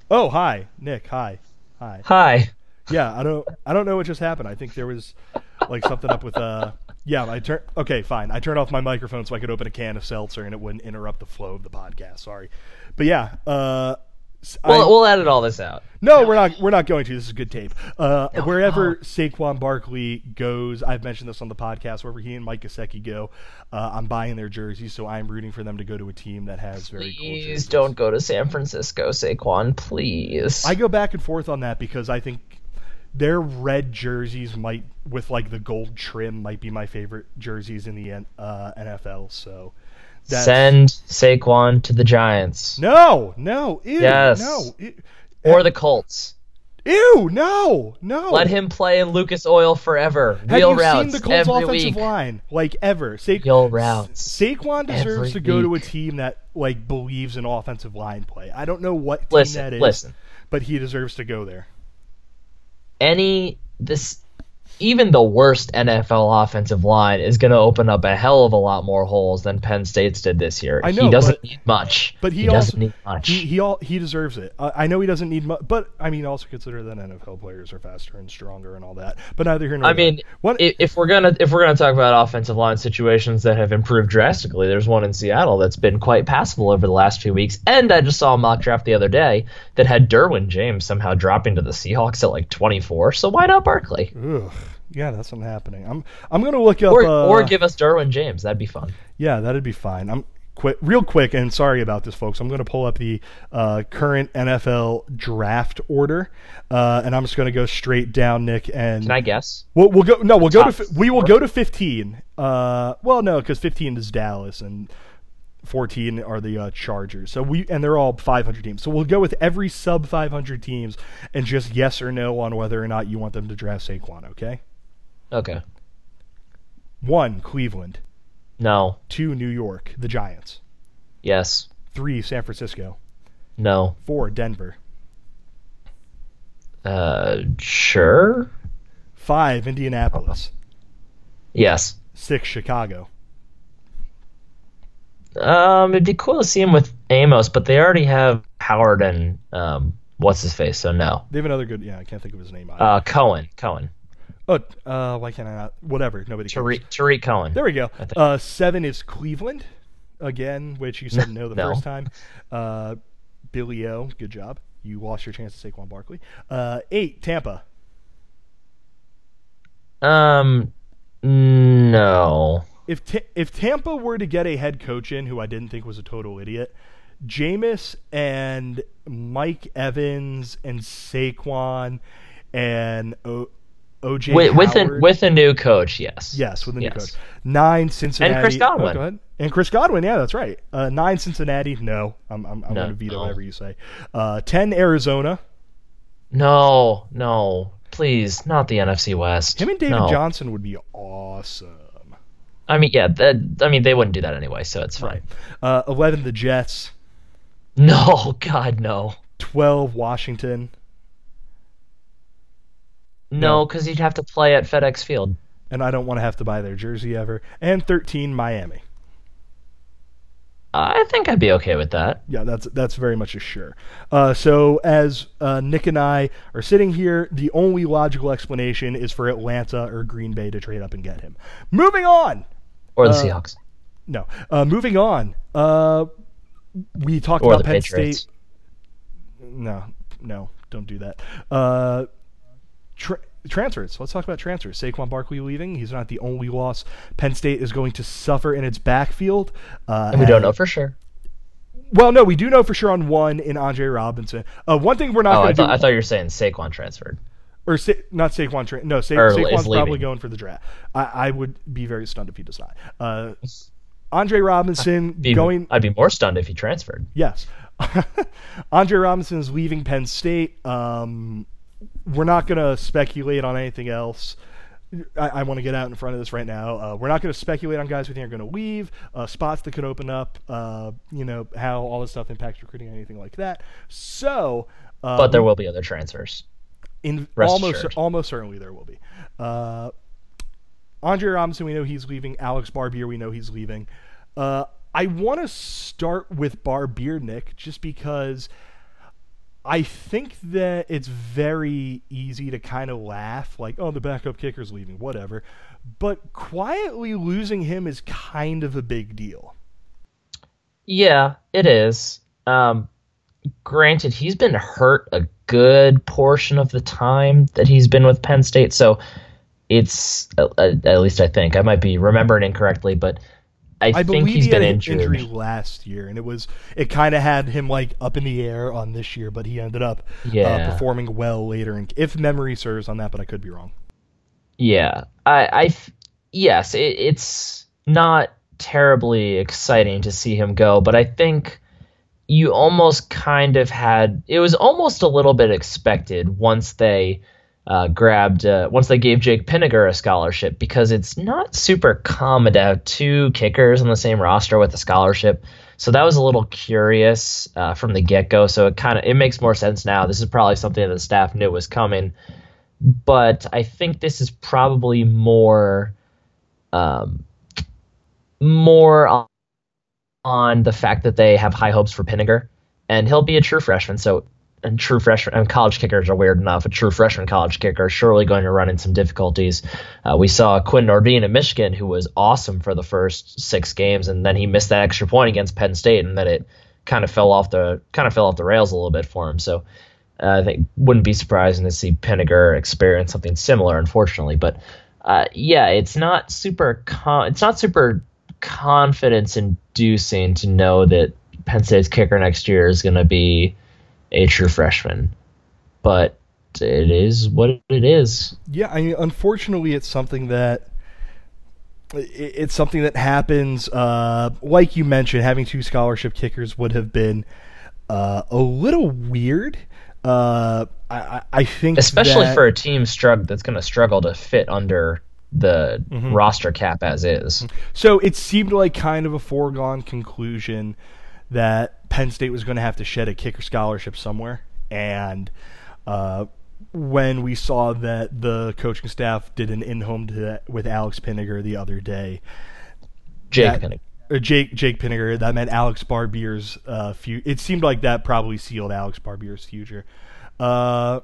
Oh, hi, Nick. Hi, hi. Hi. Yeah, I don't, I don't know what just happened. I think there was like something up with uh. Yeah, I turn. Okay, fine. I turned off my microphone so I could open a can of seltzer and it wouldn't interrupt the flow of the podcast. Sorry, but yeah. Uh, s- I- We'll, we'll edit all this out. no, we're not. We're not going to. This is good tape. Uh, No. wherever Oh. Saquon Barkley goes, I've mentioned this on the podcast. Wherever he and Mike Gesicki go, uh, I'm buying their jerseys. So I'm rooting for them to go to a team that has very cool Please jerseys. don't go to San Francisco, Saquon. Please. I go back and forth on that because I think their red jerseys might, with like the gold trim, might be my favorite jerseys in the uh, NFL. So that's- Send Saquon to the Giants no, no, ew, Yes. no, ew, eh, or the Colts. ew, no, no. Let him play in Lucas Oil forever. Have Wheel you routes seen the Colts every offensive week. line? Like ever. Sa- Wheel routes Saquon deserves to go to a team that like believes in offensive line play. I don't know what team Listen, that is, listen. but he deserves to go there. Any this even the worst NFL offensive line is going to open up a hell of a lot more holes than Penn State's did this year. I he doesn't but- need much. But he, he also doesn't need much. He he, all, he deserves it. I, I know he doesn't need much, but I mean also consider that NFL players are faster and stronger and all that. But neither here nor I there. mean, what? if we're gonna if we're gonna talk about offensive line situations that have improved drastically, there's one in Seattle that's been quite passable over the last few weeks. And I just saw a mock draft the other day that had Derwin James somehow dropping to the Seahawks at like 24. So why not Barkley? ugh, yeah, that's not happening. I'm I'm gonna look up Or uh, or give us Derwin James. That'd be fun. Yeah, that'd be fine. I'm quick, real quick, and sorry about this, folks. I'm going to pull up the uh, current NFL draft order, uh, and I'm just going to go straight down, Nick. And Can I guess? we'll, we'll go. No, we'll go to. Fi- We will go to 15. Uh, well, no, because 15 is Dallas, and 14 are the uh, Chargers. So we and they're all 500 teams. So we'll go with every sub 500 teams, and just yes or no on whether or not you want them to draft Saquon. Okay. Okay. One, Cleveland. No. Two, New York, the Giants. Yes. Three, San Francisco. No. Four, Denver. Uh. Sure. Five, Indianapolis. Yes. Six, Chicago. Um. It'd be cool to see him with Amos, but they already have Howard and um. What's his face? So no. They have another good. Yeah, I can't think of his name. either. Uh. Cohen. Cohen. Oh, uh, why can't I not? Whatever. Nobody cares. Tariq, Tarik Cohen. There we go. Uh, seven is Cleveland, again, which you said [laughs] no the No. first time. Uh, Billy O, good job. You lost your chance to Saquon Barkley. Uh, eight, Tampa. Um, no. If Ta- if Tampa were to get a head coach in who I didn't think was a total idiot, Jameis and Mike Evans and Saquon and o- OJ With with a, with a new coach, yes. Yes, with a new Yes. coach. Nine Cincinnati. And Chris Godwin. Oh, go ahead. And Chris Godwin, yeah, that's right. Uh, nine Cincinnati. No, I'm, I'm, I'm No, going to veto no. whatever you say. Uh, Ten Arizona. No, no, please, not the NFC West. Him and David no. Johnson would be awesome. I mean, yeah, that, I mean, they wouldn't do that anyway, so it's fine. Uh, Eleven the Jets. No, [laughs] God, no, Twelve Washington. No, because you'd have to play at FedEx Field. And I don't want to have to buy their jersey ever. And thirteen Miami. I think I'd be okay with that. Yeah, that's that's very much a sure. Uh, so as uh, Nick and I are sitting here, the only logical explanation is for Atlanta or Green Bay to trade up and get him. Moving on. Or the Uh, Seahawks. No. Uh, moving on. Uh, we talked Or about Penn Patriots. State. No, no, don't do that. Tra- transfers. Let's talk about transfers. Saquon Barkley leaving. He's not the only loss Penn State is going to suffer in its backfield. Uh, we don't know for sure. Well, no, we do know for sure on one in Andre Robinson. Uh, one thing we're not oh, going to do. I thought you were saying Saquon transferred. Or Sa- not Saquon. Tra- no, Sa- Saquon's probably going for the draft. I-, I would be very stunned if he does not. Uh, Andre Robinson [laughs] I'd be, going. I'd be more stunned if he transferred. Yes. [laughs] Andre Robinson is leaving Penn State. Um, we're not going to speculate on anything else. I, I want to get out in front of this right now. Uh, we're not going to speculate on guys we think are going to leave, uh, spots that could open up, uh, you know, how all this stuff impacts recruiting, anything like that. So, uh, but there will be other transfers. In almost, assured. almost certainly there will be. Uh, Andre Robinson, we know he's leaving. Alex Barbir, we know he's leaving. Uh, I want to start with Barbir, Nick, just because I think that it's very easy to kind of laugh, like, oh, the backup kicker's leaving, whatever. But quietly losing him is kind of a big deal. Yeah, it is. Um, granted, he's been hurt a good portion of the time that he's been with Penn State, so it's at least I think I might be remembering incorrectly, but I, I think he's he been injured. injury last year, and it was it kind of had him like up in the air on this year, but he ended up uh, yeah. uh, performing well later. And if memory serves on that, but I could be wrong. Yeah, I, I yes, it, it's not terribly exciting to see him go, but I think you almost kind of had it was almost a little bit expected once they uh, grabbed uh, once they gave Jake Pinegar a scholarship because it's not super common to have two kickers on the same roster with a scholarship. So that was a little curious uh, from the get go. So it kind of it makes more sense now. This is probably something that the staff knew was coming, but I think this is probably more um, more on, on the fact that they have high hopes for Pinegar, and he'll be a true freshman. So and true freshman and college kickers are weird enough. A true freshman college kicker is surely going to run into some difficulties. Uh, we saw Quinn Nordin in Michigan, who was awesome for the first six games, and then he missed that extra point against Penn State, and then it kind of fell off the kind of fell off the rails a little bit for him. So uh, I think wouldn't be surprising to see Pinegar experience something similar, unfortunately. But uh, yeah, it's not super con- it's not super confidence inducing to know that Penn State's kicker next year is going to be a true freshman. But it is what it is. Yeah, I mean, unfortunately, it's something that it's something that happens. Uh, like you mentioned, having two scholarship kickers would have been uh, a little weird. Uh, I, I, think, especially that, for a team strugg- that's going to struggle to fit under the mm-hmm. roster cap as is. So it seemed like kind of a foregone conclusion that Penn State was going to have to shed a kicker scholarship somewhere, and uh, when we saw that the coaching staff did an in-home with Alex Pinegar the other day, Jake Pinegar. Uh, Jake Jake Pinegar. That meant Alex Barbir's uh, future. It seemed like that probably sealed Alex Barbir's future. Uh,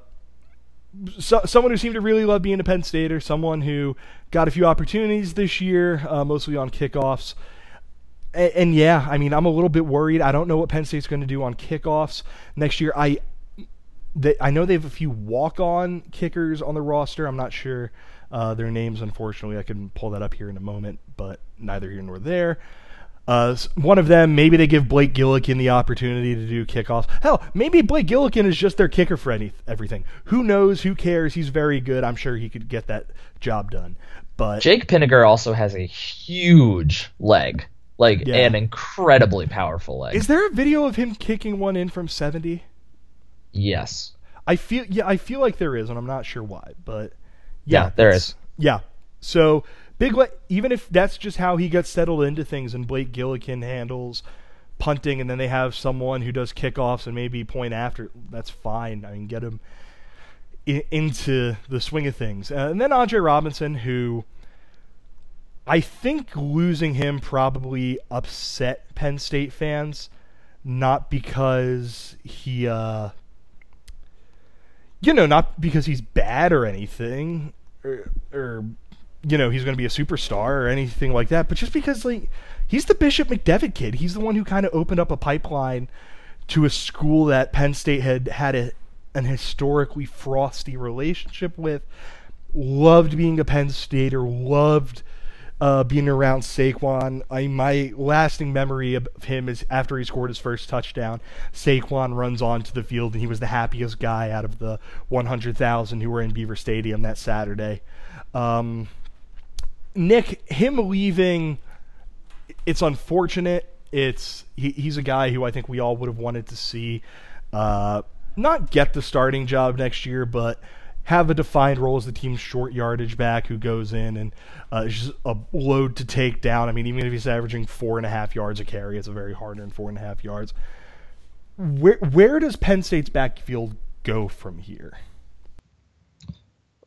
so, someone who seemed to really love being a Penn Stater, someone who got a few opportunities this year, uh, mostly on kickoffs. And, and, yeah, I mean, I'm a little bit worried. I don't know what Penn State's going to do on kickoffs next year. I they, I know they have a few walk-on kickers on the roster. I'm not sure uh, their names, unfortunately. I can pull that up here in a moment, but neither here nor there. Uh, one of them, maybe they give Blake Gillikin the opportunity to do kickoffs. Hell, maybe Blake Gillikin is just their kicker for any, everything. Who knows? Who cares? He's very good. I'm sure he could get that job done. But Jake Pinegar also has a huge leg, like yeah. an incredibly powerful leg. Is there a video of him kicking one in from 70? Yes. I feel yeah, I feel like there is, and I'm not sure why, but yeah, yeah there is. Yeah. So Big even if that's just how he gets settled into things, and Blake Gillikin handles punting, and then they have someone who does kickoffs and maybe point after. That's fine. I mean, get him in, into the swing of things, uh, and then Andre Robinson, who I think losing him probably upset Penn State fans, not because he, uh, you know, not because he's bad or anything, or, or you know he's going to be a superstar or anything like that, but just because like he's the Bishop McDevitt kid, he's the one who kind of opened up a pipeline to a school that Penn State had had a an historically frosty relationship with. Loved being a Penn Stater, loved uh, being around Saquon. I my lasting memory of him is after he scored his first touchdown, Saquon runs onto the field and he was the happiest guy out of the 100,000 who were in Beaver Stadium that Saturday. Um, Nick, him leaving, it's unfortunate. It's he, he's a guy who I think we all would have wanted to see, uh, not get the starting job next year, but have a defined role as the team's short yardage back who goes in and uh, is just a load to take down. I mean, even if he's averaging four and a half yards a carry, it's a very hard earned four and a half yards. Where where does Penn State's backfield go from here?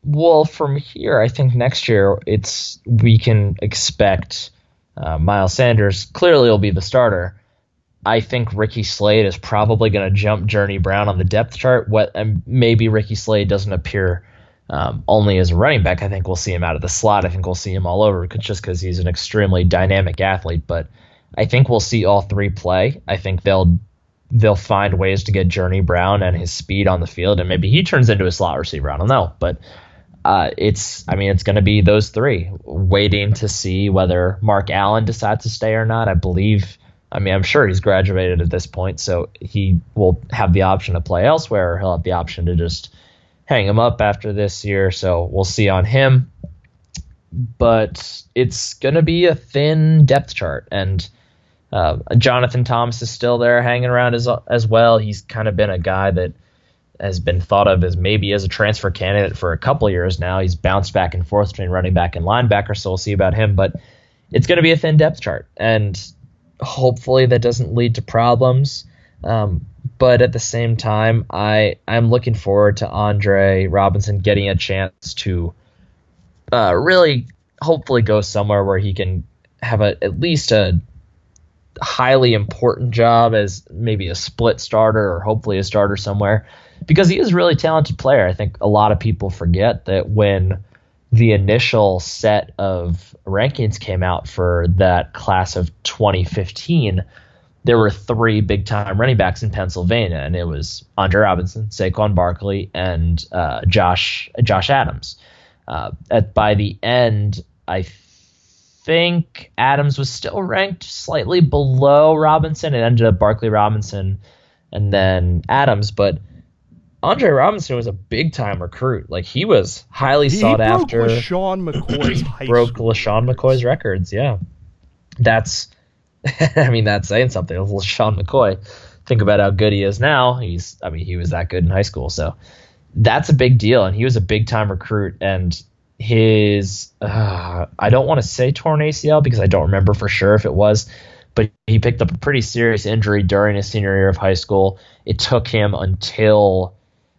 Well, from here, I think next year it's we can expect uh, Miles Sanders clearly will be the starter. I think Ricky Slade is probably going to jump Journey Brown on the depth chart. What and maybe Ricky Slade doesn't appear um, only as a running back. I think we'll see him out of the slot. I think we'll see him all over just because he's an extremely dynamic athlete. But I think we'll see all three play. I think they'll they'll find ways to get Journey Brown and his speed on the field, and maybe he turns into a slot receiver. I don't know, but. Uh, it's, I mean, it's going to be those three waiting to see whether Mark Allen decides to stay or not. I believe I mean, I'm sure he's graduated at this point, so he will have the option to play elsewhere, or he'll have the option to just hang him up after this year. So we'll see on him. But it's going to be a thin depth chart, and uh, Jonathan Thomas is still there hanging around as as well. He's kind of been a guy that has been thought of as maybe as a transfer candidate for a couple years now. He's bounced back and forth between running back and linebacker, so we'll see about him. But it's going to be a thin depth chart, and hopefully that doesn't lead to problems. Um, but at the same time, I I'm looking forward to Andre Robinson getting a chance to uh, really hopefully go somewhere where he can have a at least a highly important job as maybe a split starter or hopefully a starter somewhere because he is a really talented player. I think a lot of people forget that when the initial set of rankings came out for that class of 2015, there were three big time running backs in Pennsylvania, and it was Andre Robinson, Saquon Barkley, and uh, Josh Josh Adams. Uh, at by the end, I think Adams was still ranked slightly below Robinson. It ended up Barkley, Robinson, and then Adams, but Andre Robinson was a big time recruit. Like he was highly he sought broke after. LeSean [clears throat] McCoy's high broke school LeSean McCoy's records. Yeah, that's. [laughs] I mean, that's saying something. [laughs] LeSean McCoy. Think about how good he is now. He's. I mean, he was that good in high school. So that's a big deal, and he was a big time recruit. And his. Uh, I don't want to say torn ACL because I don't remember for sure if it was. But he picked up a pretty serious injury during his senior year of high school. It took him until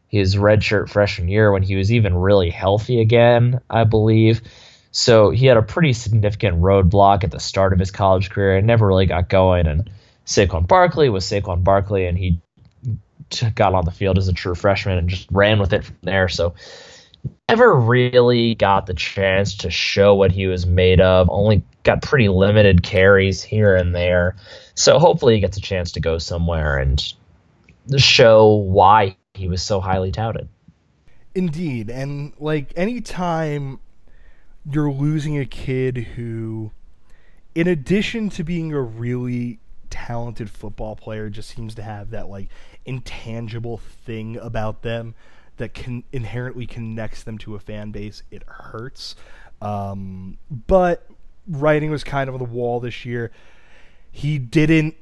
his redshirt freshman year when he was even really healthy again, I believe. So he had a pretty significant roadblock at the start of his college career and never really got going. And Saquon Barkley was Saquon Barkley, and he got on the field as a true freshman and just ran with it from there. So never really got the chance to show what he was made of. Only got pretty limited carries here and there. So hopefully he gets a chance to go somewhere and show why he was so highly touted. Indeed, and like any time you're losing a kid who, in addition to being a really talented football player, just seems to have that like intangible thing about them that can inherently connects them to a fan base. It hurts, um, but writing was kind of on the wall this year. He didn't.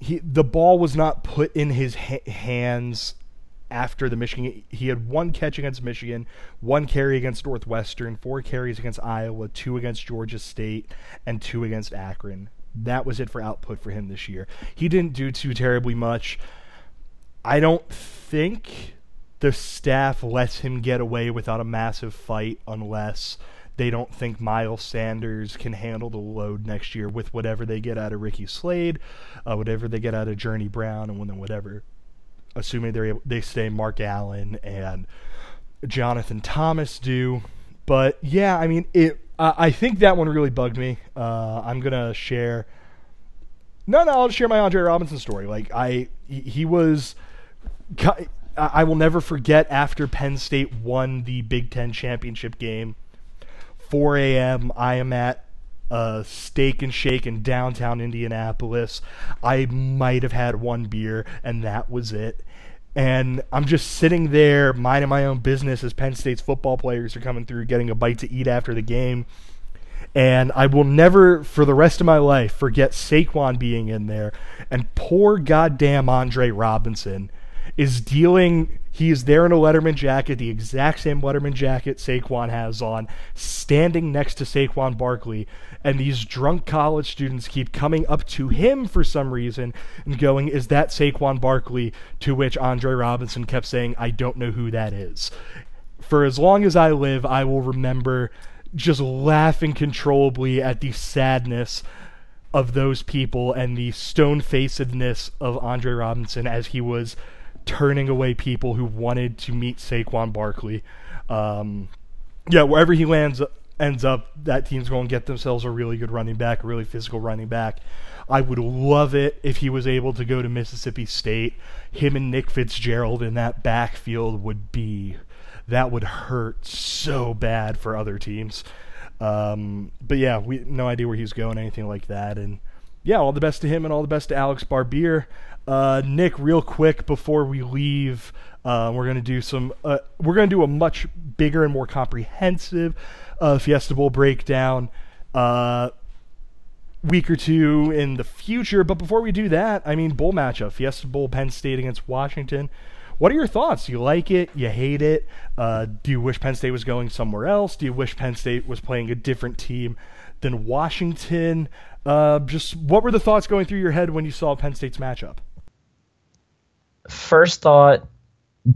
He the ball was not put in his ha- hands after the Michigan. He had one catch against Michigan, one carry against Northwestern, four carries against Iowa, two against Georgia State, and two against Akron. That was it for output for him this year. He didn't do too terribly much. I don't think the staff lets him get away without a massive fight unless they don't think Miles Sanders can handle the load next year with whatever they get out of Ricky Slade, uh, whatever they get out of Journey Brown, and whatever assuming they they stay Mark Allen and Jonathan Thomas do. But yeah, I mean, it. I think that one really bugged me. Uh, I'm gonna share. No, no, I'll share my Andre Robinson story. Like I, he, he was, I will never forget after Penn State won the Big Ten championship game. 4 a.m. I am at a steak and shake in downtown Indianapolis. I might have had one beer, and that was it. And I'm just sitting there minding my own business as Penn State's football players are coming through, getting a bite to eat after the game. And I will never, for the rest of my life, forget Saquon being in there. And poor goddamn Andre Robinson is dealing. He is there in a Letterman jacket, the exact same Letterman jacket Saquon has on, standing next to Saquon Barkley. And these drunk college students keep coming up to him for some reason and going, Is that Saquon Barkley? To which Andre Robinson kept saying, I don't know who that is. For as long as I live, I will remember just laughing controllably at the sadness of those people and the stone facedness of Andre Robinson as he was turning away people who wanted to meet Saquon Barkley. Um, yeah, wherever he lands ends up, that team's going to get themselves a really good running back, a really physical running back. I would love it if he was able to go to Mississippi State. Him and Nick Fitzgerald in that backfield would be that would hurt so bad for other teams. Um, but yeah, we no idea where he's going, anything like that. And yeah, all the best to him and all the best to Alex Barbir. Uh, Nick, real quick before we leave, uh, we're gonna do some. Uh, we're gonna do a much bigger and more comprehensive uh, Fiesta Bowl breakdown. Uh, week or two in the future, but before we do that, I mean, bowl matchup: Fiesta Bowl, Penn State against Washington. What are your thoughts? Do you like it? You hate it? Uh, do you wish Penn State was going somewhere else? Do you wish Penn State was playing a different team than Washington? Uh, just what were the thoughts going through your head when you saw Penn State's matchup? First thought,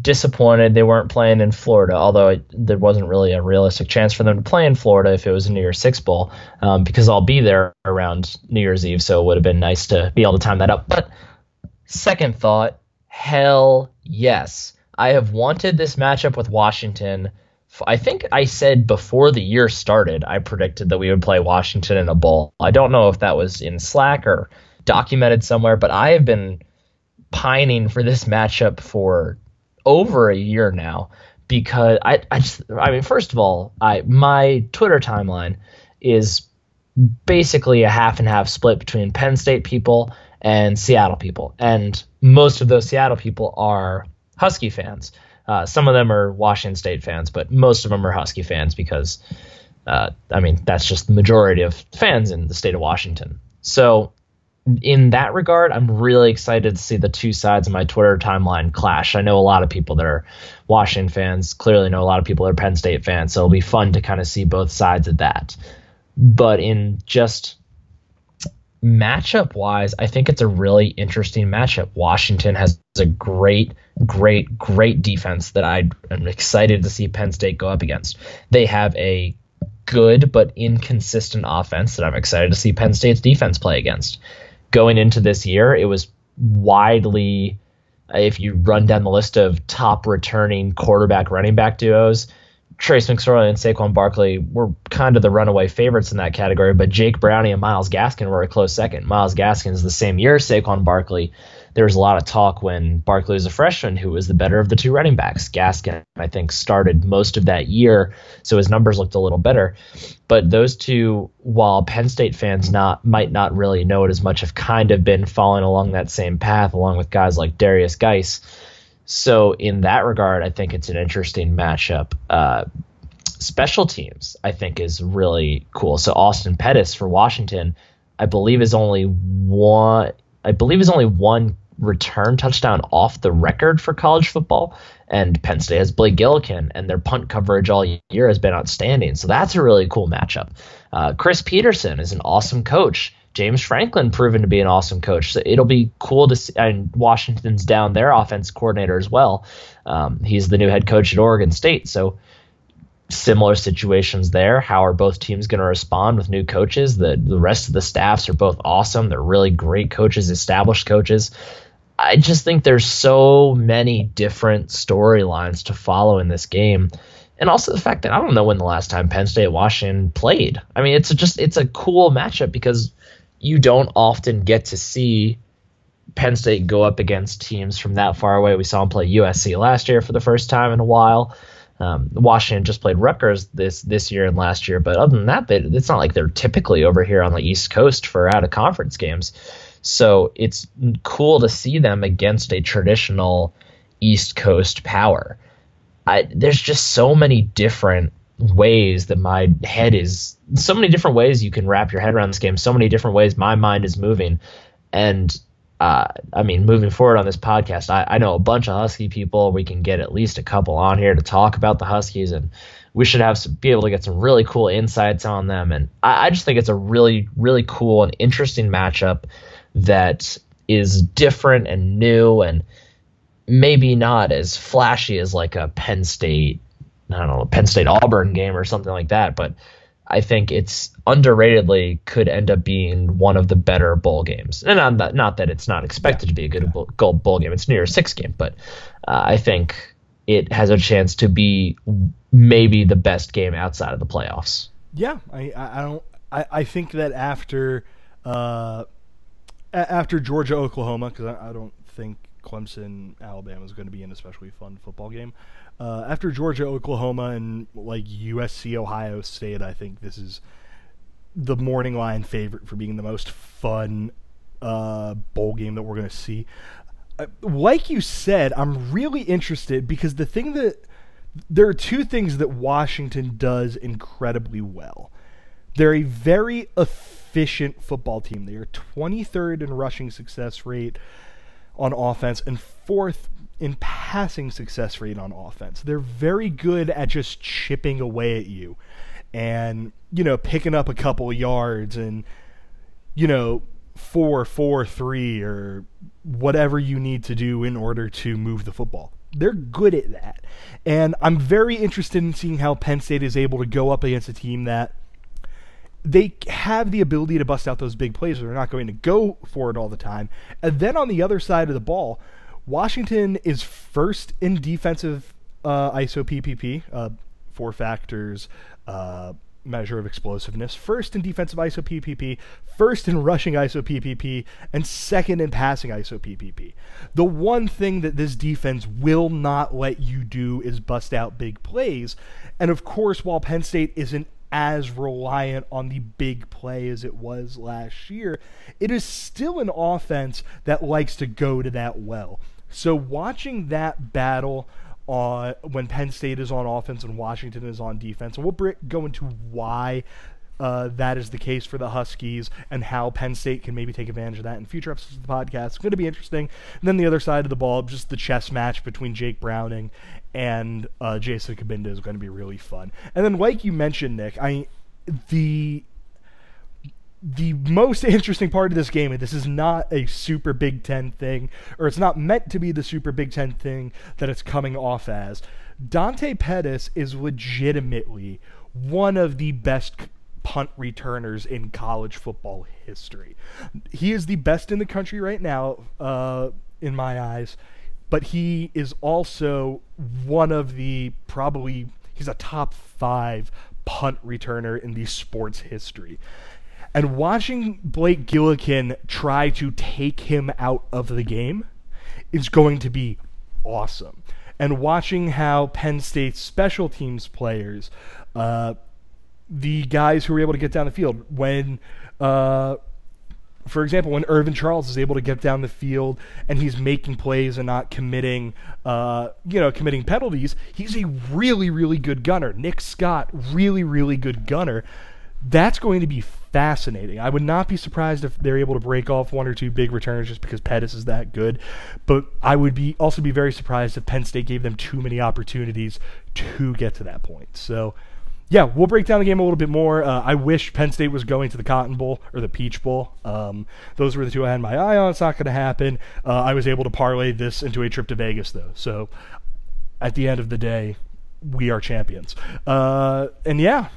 disappointed they weren't playing in Florida, although it, there wasn't really a realistic chance for them to play in Florida if it was a New Year's Six Bowl, um, because I'll be there around New Year's Eve, so it would have been nice to be able to time that up. But second thought, Hell yes. I have wanted this matchup with Washington. I think I said before the year started, I predicted that we would play Washington in a bowl. I don't know if that was in Slack or documented somewhere, but I have been pining for this matchup for over a year now because I, I just I mean first of all I my Twitter timeline is basically a half and half split between Penn State people and Seattle people. And most of those Seattle people are Husky fans. Uh, some of them are Washington State fans, but most of them are Husky fans because, uh, I mean, that's just the majority of fans in the state of Washington. So, in that regard, I'm really excited to see the two sides of my Twitter timeline clash. I know a lot of people that are Washington fans, clearly know a lot of people that are Penn State fans, so it'll be fun to kind of see both sides of that. But in just matchup wise, I think it's a really interesting matchup. Washington has a great, great, great defense that I am excited to see Penn State go up against. They have a good but inconsistent offense that I'm excited to see Penn State's defense play against. Going into this year, it was widely, if you run down the list of top returning quarterback running back duos, Trace McSorley and Saquon Barkley were kind of the runaway favorites in that category, but Jake Browning and Myles Gaskin were a close second. Myles Gaskin is the same year Saquon Barkley. There was a lot of talk when Barkley was a freshman who was the better of the two running backs. Gaskin, I think, started most of that year, so his numbers looked a little better. But those two, while Penn State fans not might not really know it as much, have kind of been following along that same path, along with guys like Derrius Guice so in that regard, I think it's an interesting matchup. Uh, special teams, I think, is really cool. So Austin Pettis for Washington, I believe is only one. I believe is only one return touchdown off the record for college football. And Penn State has Blake Gillikin, and their punt coverage all year has been outstanding. So that's a really cool matchup. Uh, Chris Petersen is an awesome coach. James Franklin proven to be an awesome coach. So it'll be cool to see. And Washington's down their offense coordinator as well. Um, he's the new head coach at Oregon State. So similar situations there. How are both teams going to respond with new coaches? The the rest of the staffs are both awesome. They're really great coaches, established coaches. I just think there's so many different storylines to follow in this game. And also the fact that I don't know when the last time Penn State Washington played. I mean, it's a just it's a cool matchup because you don't often get to see Penn State go up against teams from that far away. We saw them play USC last year for the first time in a while. Um, Washington just played Rutgers this this year and last year, but other than that, they, it's not like they're typically over here on the East Coast for out of conference games. So it's cool to see them against a traditional East Coast power. I, there's just so many different ways that my head is so many different ways you can wrap your head around this game so many different ways my mind is moving and uh, I mean, moving forward on this podcast, I, I, know a bunch of Husky people. We can get at least a couple on here to talk about the Huskies, and we should have some, be able to get some really cool insights on them. And I, I just think it's a really, really cool and interesting matchup that is different and new, and maybe not as flashy as like a Penn State, I don't know, Penn State Auburn game or something like that, but I think it's underratedly could end up being one of the better bowl games. And not, not that it's not expected yeah. to be a good yeah. bowl, bowl game. It's near a six game, but uh, I think it has a chance to be maybe the best game outside of the playoffs. Yeah, I, I don't. I, I think that after uh, after Georgia Oklahoma, because I, I don't think Clemson Alabama is going to be an especially fun football game. Uh, after Georgia, Oklahoma, and like USC, Ohio State, I think this is the morning line favorite for being the most fun uh, bowl game that we're going to see. Uh, like you said, I'm really interested because the thing that there are two things that Washington does incredibly well. They're a very efficient football team. They are 23rd in rushing success rate on offense and fourth in passing success rate on offense. They're very good at just chipping away at you and, you know, picking up a couple yards and, you know, four, four, three, or whatever you need to do in order to move the football. They're good at that. And I'm very interested in seeing how Penn State is able to go up against a team that they have the ability to bust out those big plays. They're not going to go for it all the time. And then on the other side of the ball, Washington is first in defensive uh, ISO PPP, uh, four factors uh, measure of explosiveness. First in defensive ISO PPP, first in rushing ISO PPP, and second in passing ISO PPP. The one thing that this defense will not let you do is bust out big plays. And of course, while Penn State isn't as reliant on the big play as it was last year, it is still an offense that likes to go to that well. So watching that battle on when Penn State is on offense and Washington is on defense, and we'll go into why uh, that is the case for the Huskies and how Penn State can maybe take advantage of that in future episodes of the podcast. It's going to be interesting. And then the other side of the ball, just the chess match between Jake Browning and uh, Jason Cabinda is going to be really fun. And then, like you mentioned, Nick, I the the most interesting part of this game, and this is not a super Big Ten thing, or it's not meant to be the super Big Ten thing that it's coming off as. Dante Pettis is legitimately one of the best punt returners in college football history. He is the best in the country right now, uh, in my eyes, but he is also one of the probably, he's a top five punt returner in the sports history. And watching Blake Gillikin try to take him out of the game is going to be awesome. And watching how Penn State's special teams players, uh, the guys who were able to get down the field, when, uh, for example, when Irvin Charles is able to get down the field and he's making plays and not committing, uh, you know, committing penalties, he's a really, really good gunner. Nick Scott, really, really good gunner. That's going to be fascinating. I would not be surprised if they're able to break off one or two big returns just because Pettis is that good. But I would be also be very surprised if Penn State gave them too many opportunities to get to that point. So, yeah, we'll break down the game a little bit more. Uh, I wish Penn State was going to the Cotton Bowl or the Peach Bowl. Um, those were the two I had my eye on. It's not going to happen. Uh, I was able to parlay this into a trip to Vegas, though. So, at the end of the day, we are champions. Uh, and yeah,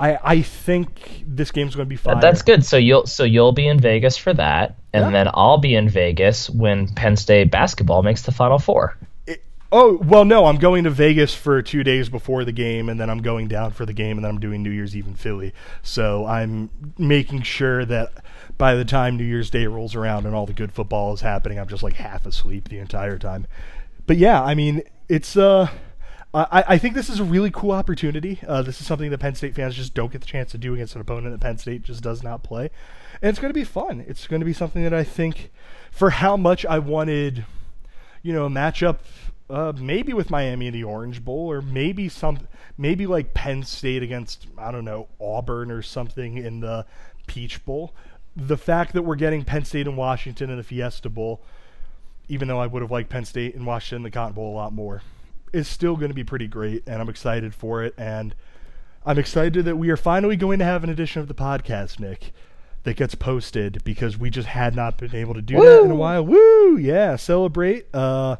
I I think this game's going to be fun. That's good. So you'll so you'll be in Vegas for that, and yeah. then I'll be in Vegas when Penn State basketball makes the Final Four. Oh well, no, I'm going to Vegas for two days before the game, and then I'm going down for the game, and then I'm doing New Year's Eve in Philly. So I'm making sure that by the time New Year's Day rolls around and all the good football is happening, I'm just like half asleep the entire time. But yeah, I mean, it's uh. I, I think this is a really cool opportunity. Uh, this is something that Penn State fans just don't get the chance to do against an opponent that Penn State just does not play. And it's going to be fun. It's going to be something that I think, for how much I wanted, you know, a matchup uh, maybe with Miami in the Orange Bowl, or maybe some, maybe like Penn State against I don't know Auburn or something in the Peach Bowl. The fact that we're getting Penn State and Washington in the Fiesta Bowl, even though I would have liked Penn State and Washington in the Cotton Bowl a lot more, is still going to be pretty great, and I'm excited for it. And I'm excited that we are finally going to have an edition of the podcast, Nick, that gets posted because we just had not been able to do Woo! that in a while. Woo! Yeah, celebrate. Uh,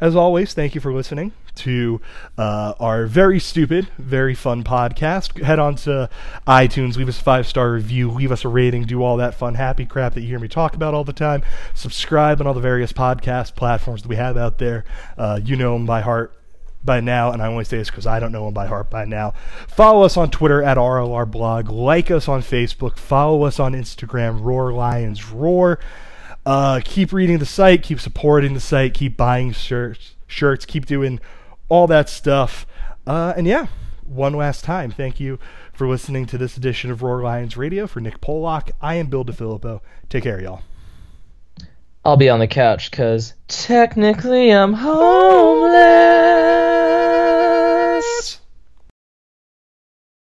as always, thank you for listening to uh, our very stupid, very fun podcast. Head on to iTunes, leave us a five star review, leave us a rating, do all that fun, happy crap that you hear me talk about all the time. Subscribe on all the various podcast platforms that we have out there. Uh, you know them by heart by now, and I only say this because I don't know them by heart by now. Follow us on Twitter at RLR Blog. Like us on Facebook. Follow us on Instagram, Roar Lions Roar. Uh, keep reading the site, keep supporting the site, keep buying shirts, shirts, keep doing all that stuff. Uh, and yeah, one last time, thank you for listening to this edition of Roar Lions Radio. For Nick Pollock, I am Bill DeFilippo. Take care, y'all. I'll be on the couch because technically I'm homeless.